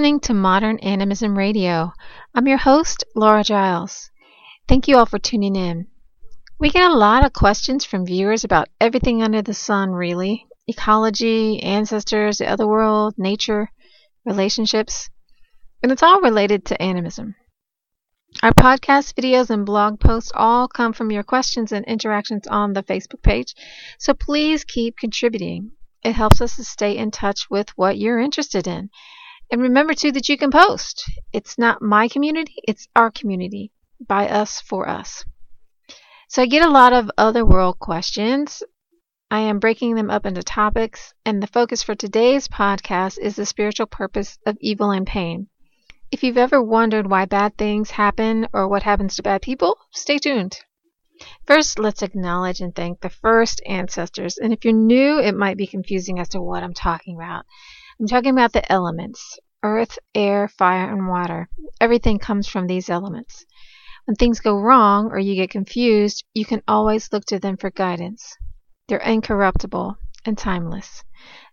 listening to Modern Animism Radio. I'm your host, Laura Giles. Thank you all for tuning in. We get a lot of questions from viewers about everything under the sun, really ecology, ancestors, the other world, nature, relationships, and it's all related to animism. Our podcast, videos, and blog posts all come from your questions and interactions on the Facebook page, so please keep contributing. It helps us to stay in touch with what you're interested in. And remember, too, that you can post. It's not my community, it's our community. By us, for us. So I get a lot of other world questions. I am breaking them up into topics, and the focus for today's podcast is the spiritual purpose of evil and pain. If you've ever wondered why bad things happen or what happens to bad people, stay tuned. First, let's acknowledge and thank the first ancestors. And if you're new, it might be confusing as to what I'm talking about. I'm talking about the elements earth, air, fire, and water. Everything comes from these elements. When things go wrong or you get confused, you can always look to them for guidance. They're incorruptible and timeless.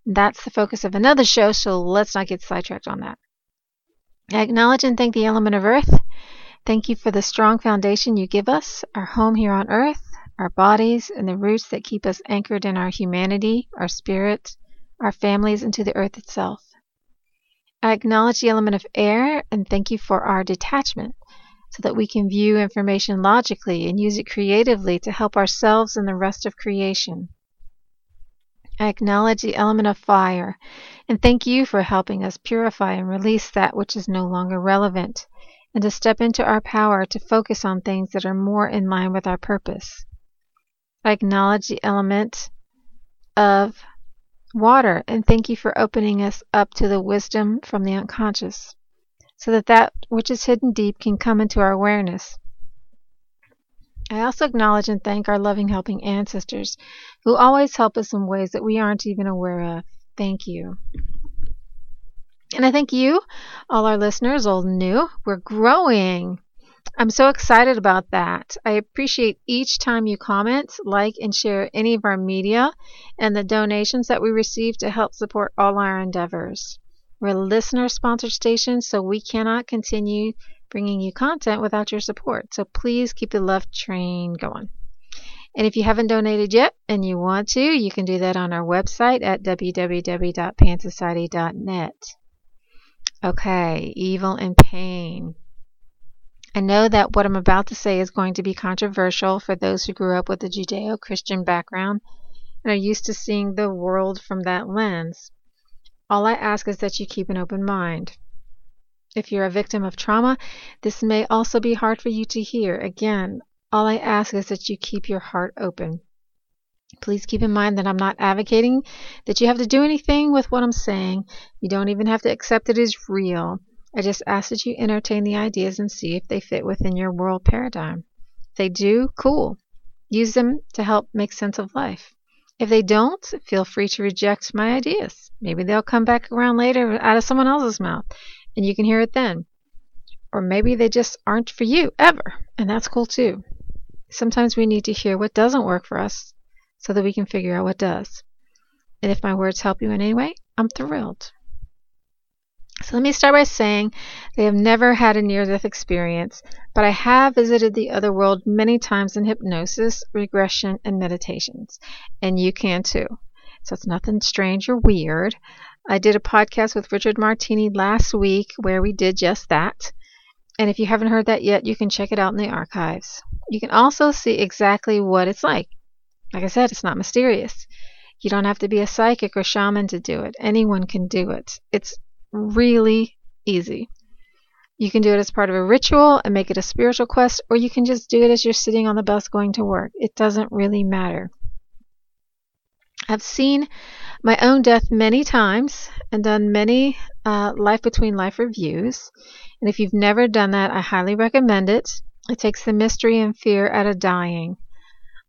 That's the focus of another show, so let's not get sidetracked on that. I acknowledge and thank the element of earth. Thank you for the strong foundation you give us, our home here on earth, our bodies, and the roots that keep us anchored in our humanity, our spirit, our families, and to the earth itself. I acknowledge the element of air and thank you for our detachment so that we can view information logically and use it creatively to help ourselves and the rest of creation. I acknowledge the element of fire and thank you for helping us purify and release that which is no longer relevant and to step into our power to focus on things that are more in line with our purpose. I acknowledge the element of water and thank you for opening us up to the wisdom from the unconscious so that that which is hidden deep can come into our awareness I also acknowledge and thank our loving, helping ancestors who always help us in ways that we aren't even aware of. Thank you. And I thank you, all our listeners, old and new. We're growing. I'm so excited about that. I appreciate each time you comment, like, and share any of our media and the donations that we receive to help support all our endeavors. We're a listener sponsored station, so we cannot continue bringing you content without your support. So please keep the love train going. And if you haven't donated yet and you want to, you can do that on our website at www.pansociety.net. Okay, evil and pain. I know that what I'm about to say is going to be controversial for those who grew up with a Judeo Christian background and are used to seeing the world from that lens. All I ask is that you keep an open mind. If you're a victim of trauma, this may also be hard for you to hear. Again, all I ask is that you keep your heart open. Please keep in mind that I'm not advocating that you have to do anything with what I'm saying. You don't even have to accept it as real. I just ask that you entertain the ideas and see if they fit within your world paradigm. If they do, cool. Use them to help make sense of life. If they don't, feel free to reject my ideas. Maybe they'll come back around later out of someone else's mouth and you can hear it then. Or maybe they just aren't for you ever, and that's cool too. Sometimes we need to hear what doesn't work for us so that we can figure out what does. And if my words help you in any way, I'm thrilled. So let me start by saying they have never had a near death experience, but I have visited the other world many times in hypnosis, regression, and meditations. And you can too. So it's nothing strange or weird. I did a podcast with Richard Martini last week where we did just that. And if you haven't heard that yet, you can check it out in the archives. You can also see exactly what it's like. Like I said, it's not mysterious. You don't have to be a psychic or shaman to do it. Anyone can do it. It's really easy. You can do it as part of a ritual and make it a spiritual quest, or you can just do it as you're sitting on the bus going to work. It doesn't really matter. I've seen my own death many times and done many uh, life between life reviews. And if you've never done that, I highly recommend it. It takes the mystery and fear out of dying.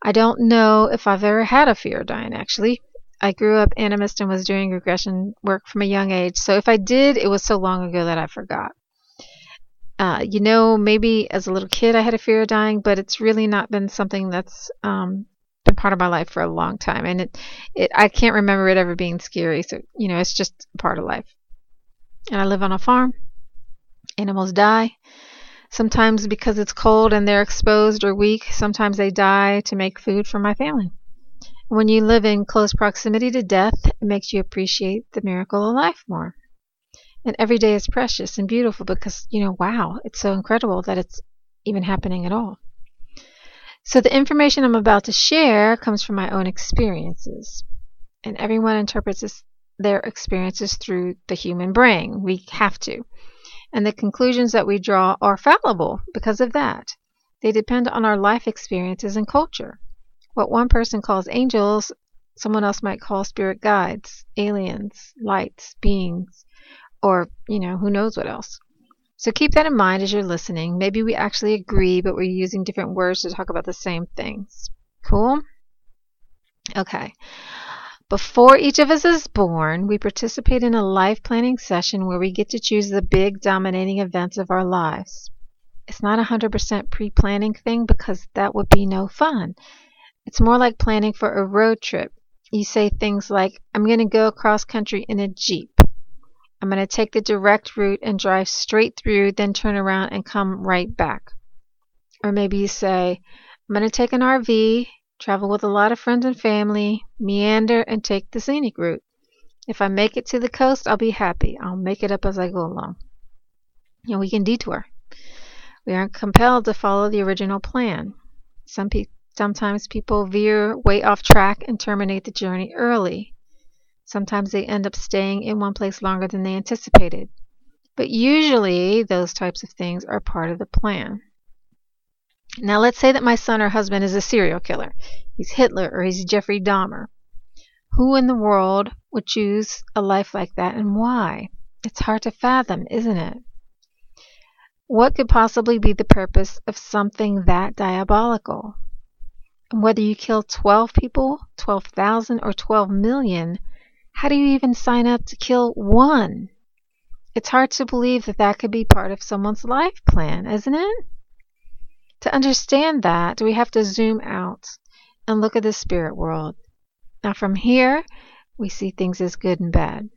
I don't know if I've ever had a fear of dying, actually. I grew up animist and was doing regression work from a young age. So if I did, it was so long ago that I forgot. Uh, you know, maybe as a little kid I had a fear of dying, but it's really not been something that's um, been part of my life for a long time, and it, it I can't remember it ever being scary. So you know, it's just part of life. and I live on a farm. Animals die. Sometimes because it's cold and they're exposed or weak. Sometimes they die to make food for my family. When you live in close proximity to death, it makes you appreciate the miracle of life more. And every day is precious and beautiful because, you know, wow, it's so incredible that it's even happening at all. So the information I'm about to share comes from my own experiences. And everyone interprets this, their experiences through the human brain. We have to. And the conclusions that we draw are fallible because of that. They depend on our life experiences and culture. What one person calls angels, someone else might call spirit guides, aliens, lights, beings, or, you know, who knows what else. So keep that in mind as you're listening. Maybe we actually agree, but we're using different words to talk about the same things. Cool? Okay. Before each of us is born, we participate in a life planning session where we get to choose the big dominating events of our lives. It's not a 100% pre planning thing because that would be no fun. It's more like planning for a road trip. You say things like, I'm going to go across country in a Jeep. I'm going to take the direct route and drive straight through, then turn around and come right back. Or maybe you say, I'm going to take an RV, travel with a lot of friends and family, meander, and take the scenic route. If I make it to the coast, I'll be happy. I'll make it up as I go along. And we can detour. We aren't compelled to follow the original plan. Some pe- sometimes people veer way off track and terminate the journey early. Sometimes they end up staying in one place longer than they anticipated. But usually, those types of things are part of the plan. Now, let's say that my son or husband is a serial killer. He's Hitler or he's Jeffrey Dahmer. Who in the world would choose a life like that and why? It's hard to fathom, isn't it? What could possibly be the purpose of something that diabolical? And whether you kill 12 people, 12,000, or 12 million, how do you even sign up to kill one? It's hard to believe that that could be part of someone's life plan, isn't it? To understand that, we have to zoom out and look at the spirit world. Now, from here, we see things as good and bad.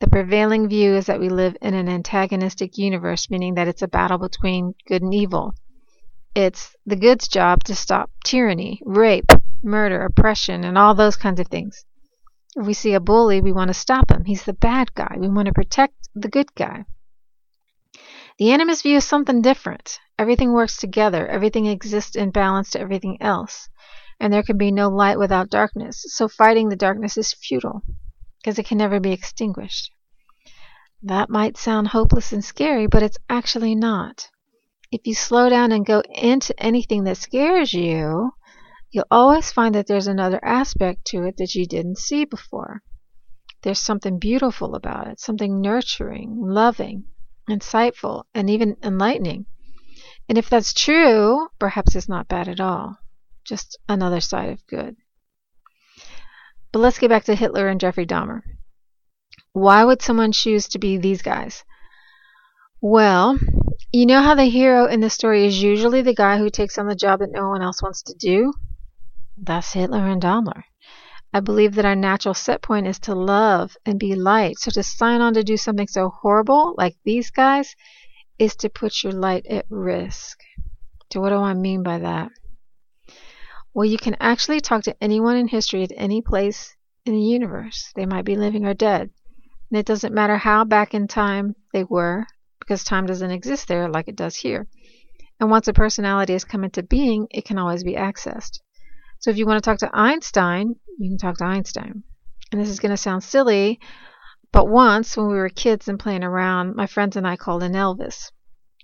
The prevailing view is that we live in an antagonistic universe, meaning that it's a battle between good and evil. It's the good's job to stop tyranny, rape, murder, oppression, and all those kinds of things. If we see a bully, we want to stop him. He's the bad guy. We want to protect the good guy. The animist view is something different. Everything works together. Everything exists in balance to everything else. And there can be no light without darkness. So fighting the darkness is futile because it can never be extinguished. That might sound hopeless and scary, but it's actually not. If you slow down and go into anything that scares you, you'll always find that there's another aspect to it that you didn't see before. There's something beautiful about it, something nurturing, loving, insightful, and even enlightening. And if that's true, perhaps it's not bad at all, just another side of good. But let's get back to Hitler and Jeffrey Dahmer. Why would someone choose to be these guys? Well, you know how the hero in the story is usually the guy who takes on the job that no one else wants to do? That's Hitler and Dahmer. I believe that our natural set point is to love and be light. So to sign on to do something so horrible like these guys is to put your light at risk. So what do I mean by that? Well, you can actually talk to anyone in history at any place in the universe. They might be living or dead. And it doesn't matter how back in time they were, because time doesn't exist there like it does here. And once a personality has come into being, it can always be accessed. So if you want to talk to Einstein, you can talk to Einstein. And this is going to sound silly, but once when we were kids and playing around, my friends and I called in Elvis.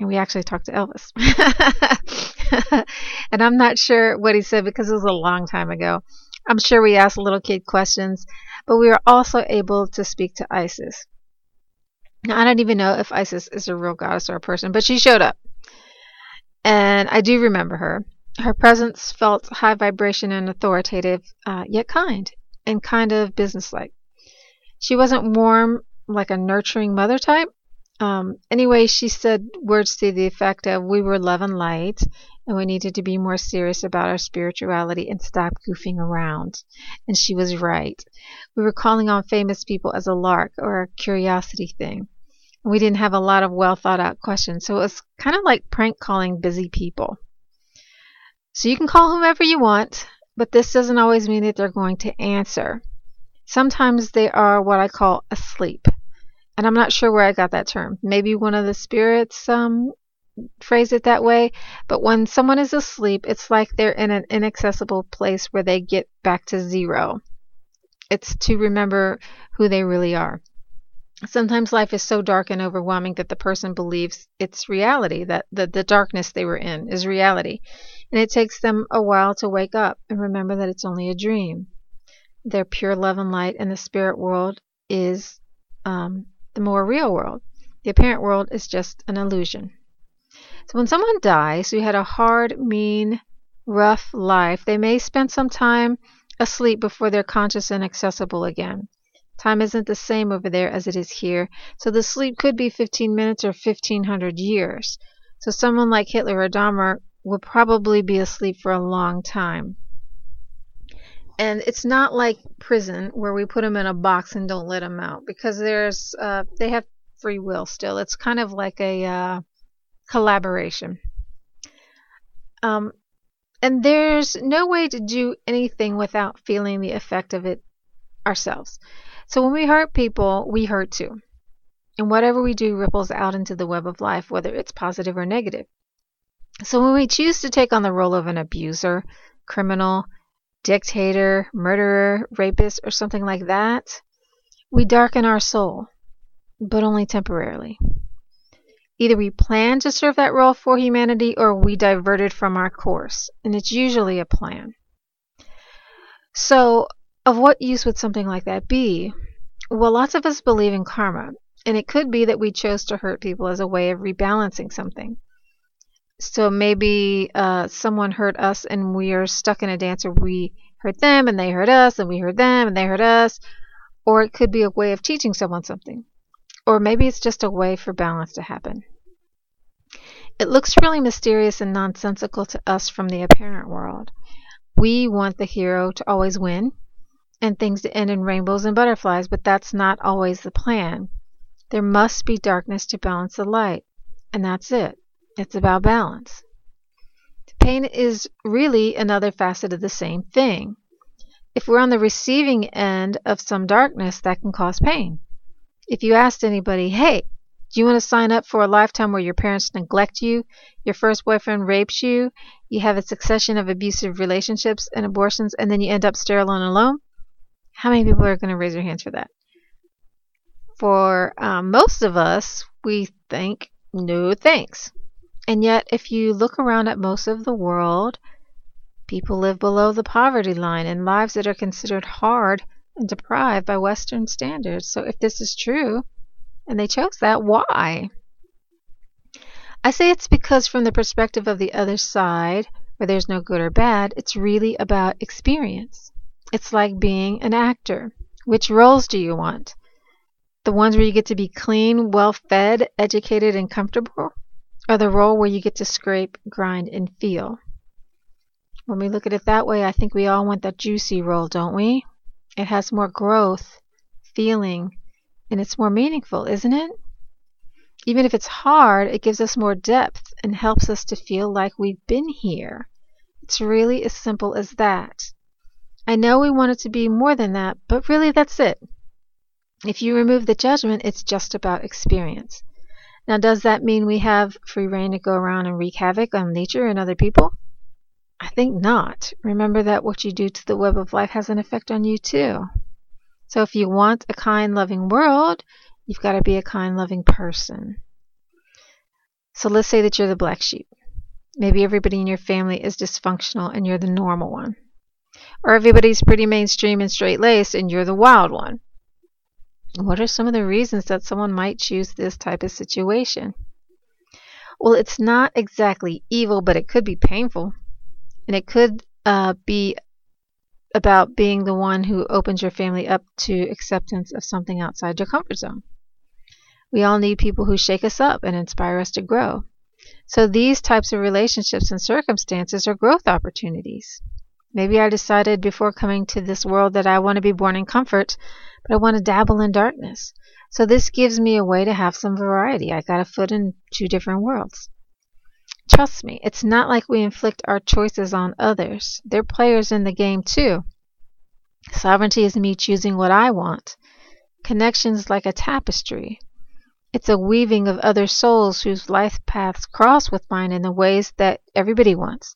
And we actually talked to Elvis. and I'm not sure what he said because it was a long time ago. I'm sure we asked little kid questions, but we were also able to speak to Isis. Now, I don't even know if Isis is a real goddess or a person, but she showed up. And I do remember her. Her presence felt high vibration and authoritative, uh, yet kind and kind of businesslike. She wasn't warm like a nurturing mother type. Um, anyway, she said words to the effect of, We were love and light, and we needed to be more serious about our spirituality and stop goofing around. And she was right. We were calling on famous people as a lark or a curiosity thing. We didn't have a lot of well thought out questions, so it was kind of like prank calling busy people. So you can call whomever you want, but this doesn't always mean that they're going to answer. Sometimes they are what I call asleep. And I'm not sure where I got that term. Maybe one of the spirits um, phrase it that way, but when someone is asleep, it's like they're in an inaccessible place where they get back to zero. It's to remember who they really are. Sometimes life is so dark and overwhelming that the person believes it's reality, that the, the darkness they were in is reality. And it takes them a while to wake up and remember that it's only a dream. Their pure love and light in the spirit world is um, the more real world. The apparent world is just an illusion. So when someone dies who had a hard, mean, rough life, they may spend some time asleep before they're conscious and accessible again. Time isn't the same over there as it is here, so the sleep could be 15 minutes or 1500 years. So someone like Hitler or Dahmer would probably be asleep for a long time. And it's not like prison where we put them in a box and don't let them out because there's uh, they have free will still. It's kind of like a uh, collaboration. Um, and there's no way to do anything without feeling the effect of it ourselves. So when we hurt people, we hurt too. And whatever we do ripples out into the web of life, whether it's positive or negative. So when we choose to take on the role of an abuser, criminal, dictator, murderer, rapist, or something like that, we darken our soul, but only temporarily. Either we plan to serve that role for humanity or we diverted from our course, and it's usually a plan. So, of what use would something like that be? Well, lots of us believe in karma, and it could be that we chose to hurt people as a way of rebalancing something. So maybe uh, someone hurt us and we are stuck in a dance where we hurt them and they hurt us and we hurt them and they hurt us. Or it could be a way of teaching someone something. Or maybe it's just a way for balance to happen. It looks really mysterious and nonsensical to us from the apparent world. We want the hero to always win and things to end in rainbows and butterflies, but that's not always the plan. There must be darkness to balance the light, and that's it. It's about balance. Pain is really another facet of the same thing. If we're on the receiving end of some darkness, that can cause pain. If you asked anybody, hey, do you want to sign up for a lifetime where your parents neglect you, your first boyfriend rapes you, you have a succession of abusive relationships and abortions, and then you end up sterile and alone? How many people are going to raise their hands for that? For um, most of us, we think, no thanks. And yet, if you look around at most of the world, people live below the poverty line in lives that are considered hard and deprived by Western standards. So if this is true, and they chose that, why? I say it's because, from the perspective of the other side, where there's no good or bad, it's really about experience. It's like being an actor. Which roles do you want? The ones where you get to be clean, well fed, educated, and comfortable? Or the role where you get to scrape, grind, and feel? When we look at it that way, I think we all want that juicy role, don't we? It has more growth, feeling, and it's more meaningful, isn't it? Even if it's hard, it gives us more depth and helps us to feel like we've been here. It's really as simple as that. I know we want it to be more than that, but really that's it. If you remove the judgment, it's just about experience. Now, does that mean we have free rein to go around and wreak havoc on nature and other people? I think not. Remember that what you do to the web of life has an effect on you too. So if you want a kind, loving world, you've got to be a kind, loving person. So let's say that you're the black sheep. Maybe everybody in your family is dysfunctional and you're the normal one. Or everybody's pretty mainstream and straight laced and you're the wild one. What are some of the reasons that someone might choose this type of situation? Well, it's not exactly evil, but it could be painful. And it could uh, be about being the one who opens your family up to acceptance of something outside your comfort zone. We all need people who shake us up and inspire us to grow. So these types of relationships and circumstances are growth opportunities. Maybe I decided before coming to this world that I want to be born in comfort, but I want to dabble in darkness. So this gives me a way to have some variety. I got a foot in two different worlds. Trust me, it's not like we inflict our choices on others. They're players in the game too. Sovereignty is me choosing what I want. Connections like a tapestry. It's a weaving of other souls whose life paths cross with mine in the ways that everybody wants.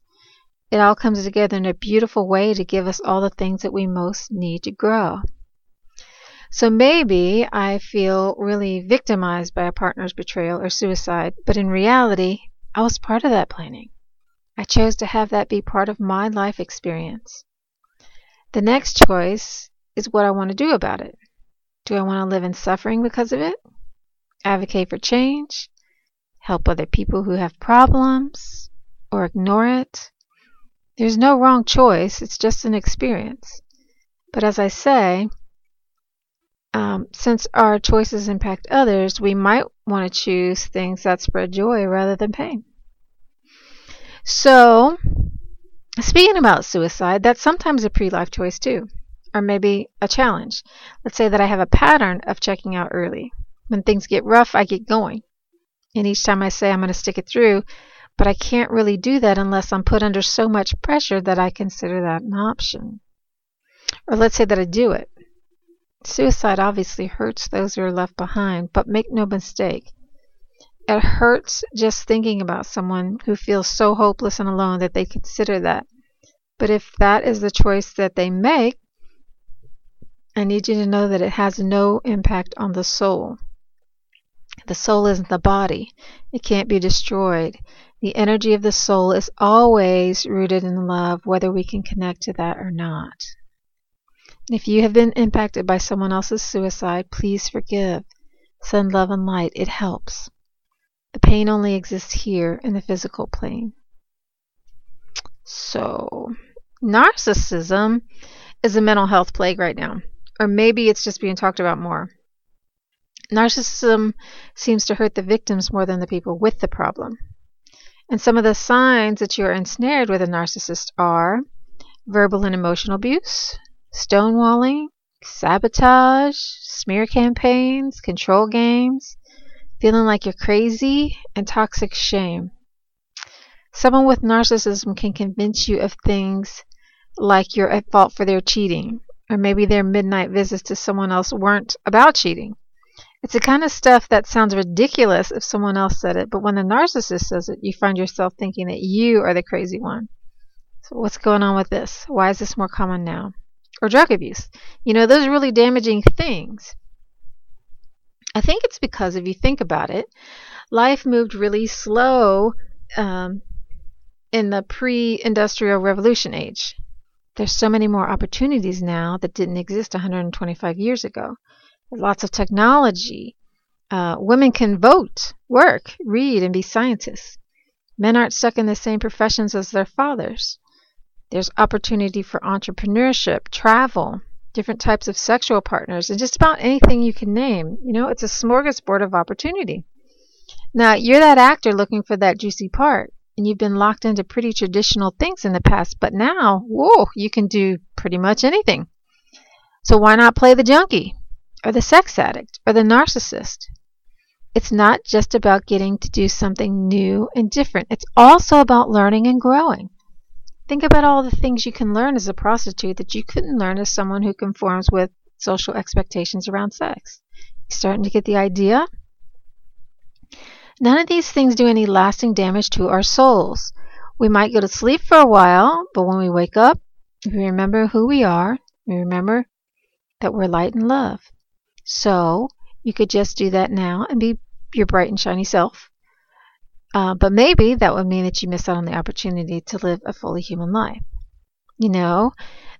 It all comes together in a beautiful way to give us all the things that we most need to grow. So maybe I feel really victimized by a partner's betrayal or suicide, but in reality, I was part of that planning. I chose to have that be part of my life experience. The next choice is what I want to do about it. Do I want to live in suffering because of it? Advocate for change? Help other people who have problems? Or ignore it? There's no wrong choice, it's just an experience. But as I say, um, since our choices impact others, we might want to choose things that spread joy rather than pain. So, speaking about suicide, that's sometimes a pre life choice too, or maybe a challenge. Let's say that I have a pattern of checking out early. When things get rough, I get going. And each time I say I'm going to stick it through, but I can't really do that unless I'm put under so much pressure that I consider that an option. Or let's say that I do it. Suicide obviously hurts those who are left behind, but make no mistake, it hurts just thinking about someone who feels so hopeless and alone that they consider that. But if that is the choice that they make, I need you to know that it has no impact on the soul. The soul isn't the body, it can't be destroyed. The energy of the soul is always rooted in love, whether we can connect to that or not. If you have been impacted by someone else's suicide, please forgive. Send love and light. It helps. The pain only exists here in the physical plane. So, narcissism is a mental health plague right now. Or maybe it's just being talked about more. Narcissism seems to hurt the victims more than the people with the problem. And some of the signs that you are ensnared with a narcissist are verbal and emotional abuse, stonewalling, sabotage, smear campaigns, control games, feeling like you're crazy, and toxic shame. Someone with narcissism can convince you of things like you're at fault for their cheating, or maybe their midnight visits to someone else weren't about cheating. It's the kind of stuff that sounds ridiculous if someone else said it, but when the narcissist says it, you find yourself thinking that you are the crazy one. So, what's going on with this? Why is this more common now? Or drug abuse. You know, those are really damaging things. I think it's because if you think about it, life moved really slow um, in the pre industrial revolution age. There's so many more opportunities now that didn't exist 125 years ago. There's lots of technology. Uh, women can vote, work, read, and be scientists. Men aren't stuck in the same professions as their fathers. There's opportunity for entrepreneurship, travel, different types of sexual partners, and just about anything you can name. You know, it's a smorgasbord of opportunity. Now, you're that actor looking for that juicy part, and you've been locked into pretty traditional things in the past, but now, whoa, you can do pretty much anything. So why not play the junkie, or the sex addict, or the narcissist? It's not just about getting to do something new and different. It's also about learning and growing. Think about all the things you can learn as a prostitute that you couldn't learn as someone who conforms with social expectations around sex. You starting to get the idea? None of these things do any lasting damage to our souls. We might go to sleep for a while, but when we wake up, we remember who we are. We remember that we're light and love. So you could just do that now and be your bright and shiny self. Uh, but maybe that would mean that you miss out on the opportunity to live a fully human life. You know,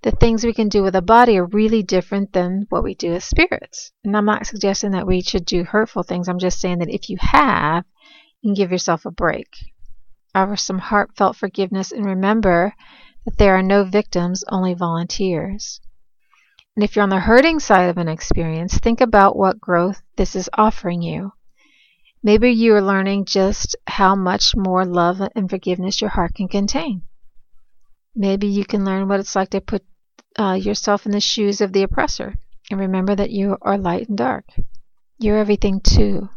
the things we can do with a body are really different than what we do as spirits. And I'm not suggesting that we should do hurtful things. I'm just saying that if you have, you can give yourself a break. Offer some heartfelt forgiveness and remember that there are no victims, only volunteers. And if you're on the hurting side of an experience, think about what growth this is offering you. Maybe you are learning just how much more love and forgiveness your heart can contain. Maybe you can learn what it's like to put uh, yourself in the shoes of the oppressor and remember that you are light and dark. You're everything too.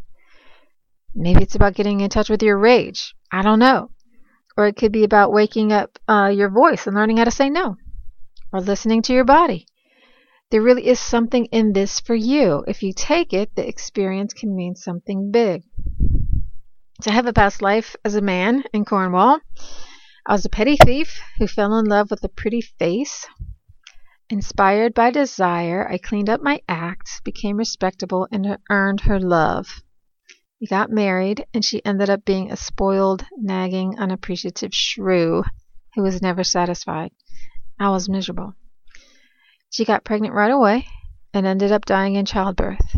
Maybe it's about getting in touch with your rage. I don't know. Or it could be about waking up uh, your voice and learning how to say no. Or listening to your body. There really is something in this for you. If you take it, the experience can mean something big. I have a past life as a man in Cornwall. I was a petty thief who fell in love with a pretty face. Inspired by desire, I cleaned up my act, became respectable, and earned her love. We got married, and she ended up being a spoiled, nagging, unappreciative shrew who was never satisfied. I was miserable. She got pregnant right away and ended up dying in childbirth.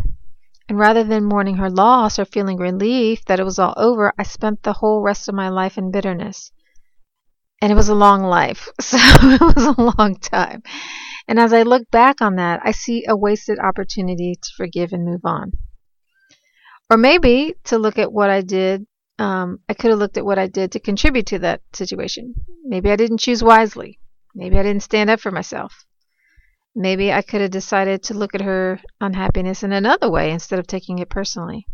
And rather than mourning her loss or feeling relief that it was all over, I spent the whole rest of my life in bitterness. And it was a long life, so it was a long time. And as I look back on that, I see a wasted opportunity to forgive and move on. Or maybe to look at what I did, um, I could have looked at what I did to contribute to that situation. Maybe I didn't choose wisely. Maybe I didn't stand up for myself. Maybe I could have decided to look at her unhappiness in another way instead of taking it personally.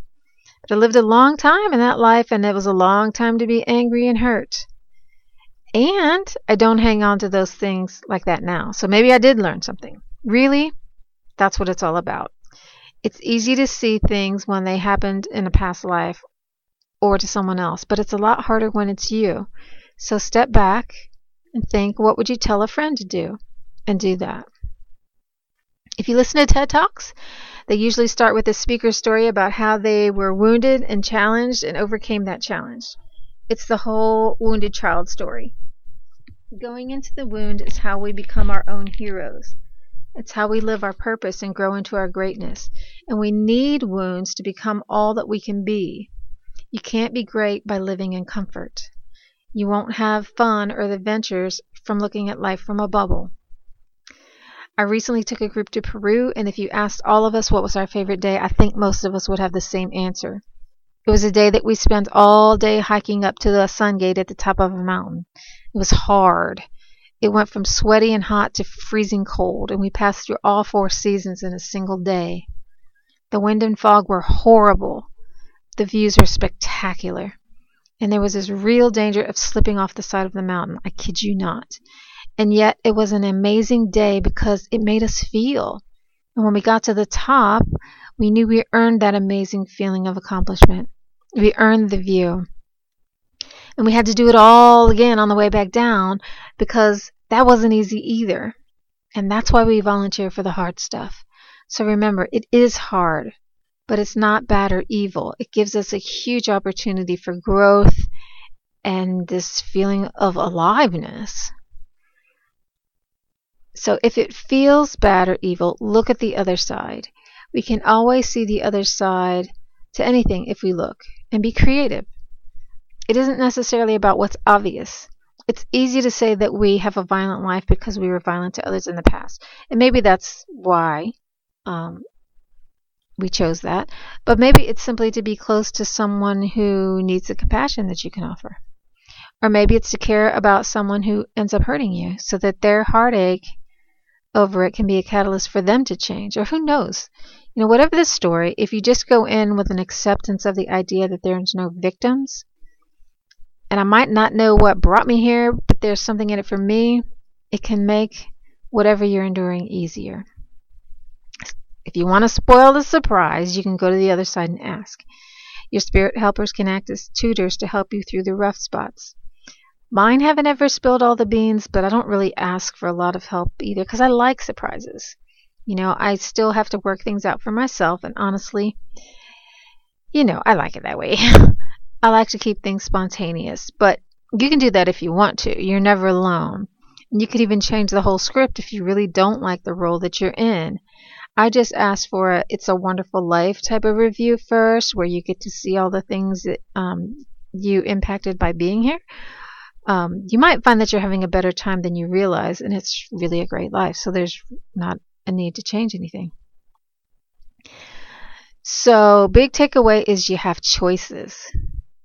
But I lived a long time in that life, and it was a long time to be angry and hurt. And I don't hang on to those things like that now. So maybe I did learn something. Really, that's what it's all about. It's easy to see things when they happened in a past life or to someone else, but it's a lot harder when it's you. So step back and think what would you tell a friend to do? And do that. If you listen to TED Talks, they usually start with a speaker's story about how they were wounded and challenged and overcame that challenge. It's the whole wounded child story. Going into the wound is how we become our own heroes. It's how we live our purpose and grow into our greatness. And we need wounds to become all that we can be. You can't be great by living in comfort. You won't have fun or the adventures from looking at life from a bubble. I recently took a group to Peru, and if you asked all of us what was our favorite day, I think most of us would have the same answer. It was a day that we spent all day hiking up to the sun gate at the top of a mountain. It was hard. It went from sweaty and hot to freezing cold, and we passed through all four seasons in a single day. The wind and fog were horrible. The views were spectacular. And there was this real danger of slipping off the side of the mountain. I kid you not. And yet it was an amazing day because it made us feel. And when we got to the top, we knew we earned that amazing feeling of accomplishment. We earned the view. And we had to do it all again on the way back down because that wasn't easy either. And that's why we volunteer for the hard stuff. So remember, it is hard, but it's not bad or evil. It gives us a huge opportunity for growth and this feeling of aliveness. So if it feels bad or evil, look at the other side. We can always see the other side to anything if we look and be creative. It isn't necessarily about what's obvious. It's easy to say that we have a violent life because we were violent to others in the past. And maybe that's why um, we chose that. But maybe it's simply to be close to someone who needs the compassion that you can offer. Or maybe it's to care about someone who ends up hurting you so that their heartache over it can be a catalyst for them to change. Or who knows? You know, whatever the story, if you just go in with an acceptance of the idea that there's no victims, and I might not know what brought me here, but there's something in it for me, it can make whatever you're enduring easier. If you want to spoil the surprise, you can go to the other side and ask. Your spirit helpers can act as tutors to help you through the rough spots. Mine haven't ever spilled all the beans, but I don't really ask for a lot of help either because I like surprises. You know, I still have to work things out for myself, and honestly, you know, I like it that way. I like to keep things spontaneous, but you can do that if you want to. You're never alone. You could even change the whole script if you really don't like the role that you're in. I just asked for a It's a Wonderful Life type of review first, where you get to see all the things that um, you impacted by being here. Um, you might find that you're having a better time than you realize, and it's really a great life. So there's not a need to change anything. So, big takeaway is you have choices.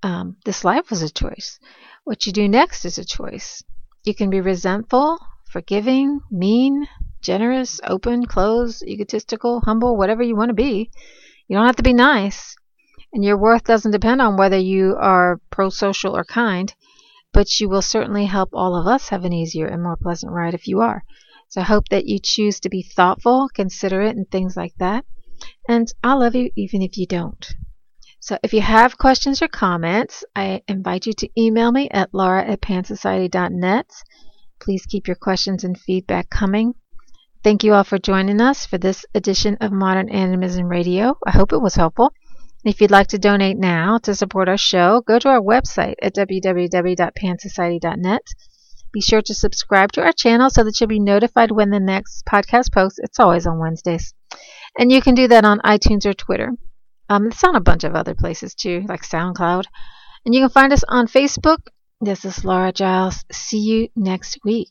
Um, this life was a choice. What you do next is a choice. You can be resentful, forgiving, mean, generous, open, closed, egotistical, humble, whatever you want to be. You don't have to be nice. And your worth doesn't depend on whether you are pro social or kind, but you will certainly help all of us have an easier and more pleasant ride if you are. So I hope that you choose to be thoughtful, considerate, and things like that. And I love you even if you don't. So if you have questions or comments, I invite you to email me at laura at pansociety.net. Please keep your questions and feedback coming. Thank you all for joining us for this edition of Modern Animism Radio. I hope it was helpful. If you'd like to donate now to support our show, go to our website at www.pansociety.net. Be sure to subscribe to our channel so that you'll be notified when the next podcast posts. It's always on Wednesdays. And you can do that on iTunes or Twitter. Um, it's on a bunch of other places too, like SoundCloud. And you can find us on Facebook. This is Laura Giles. See you next week.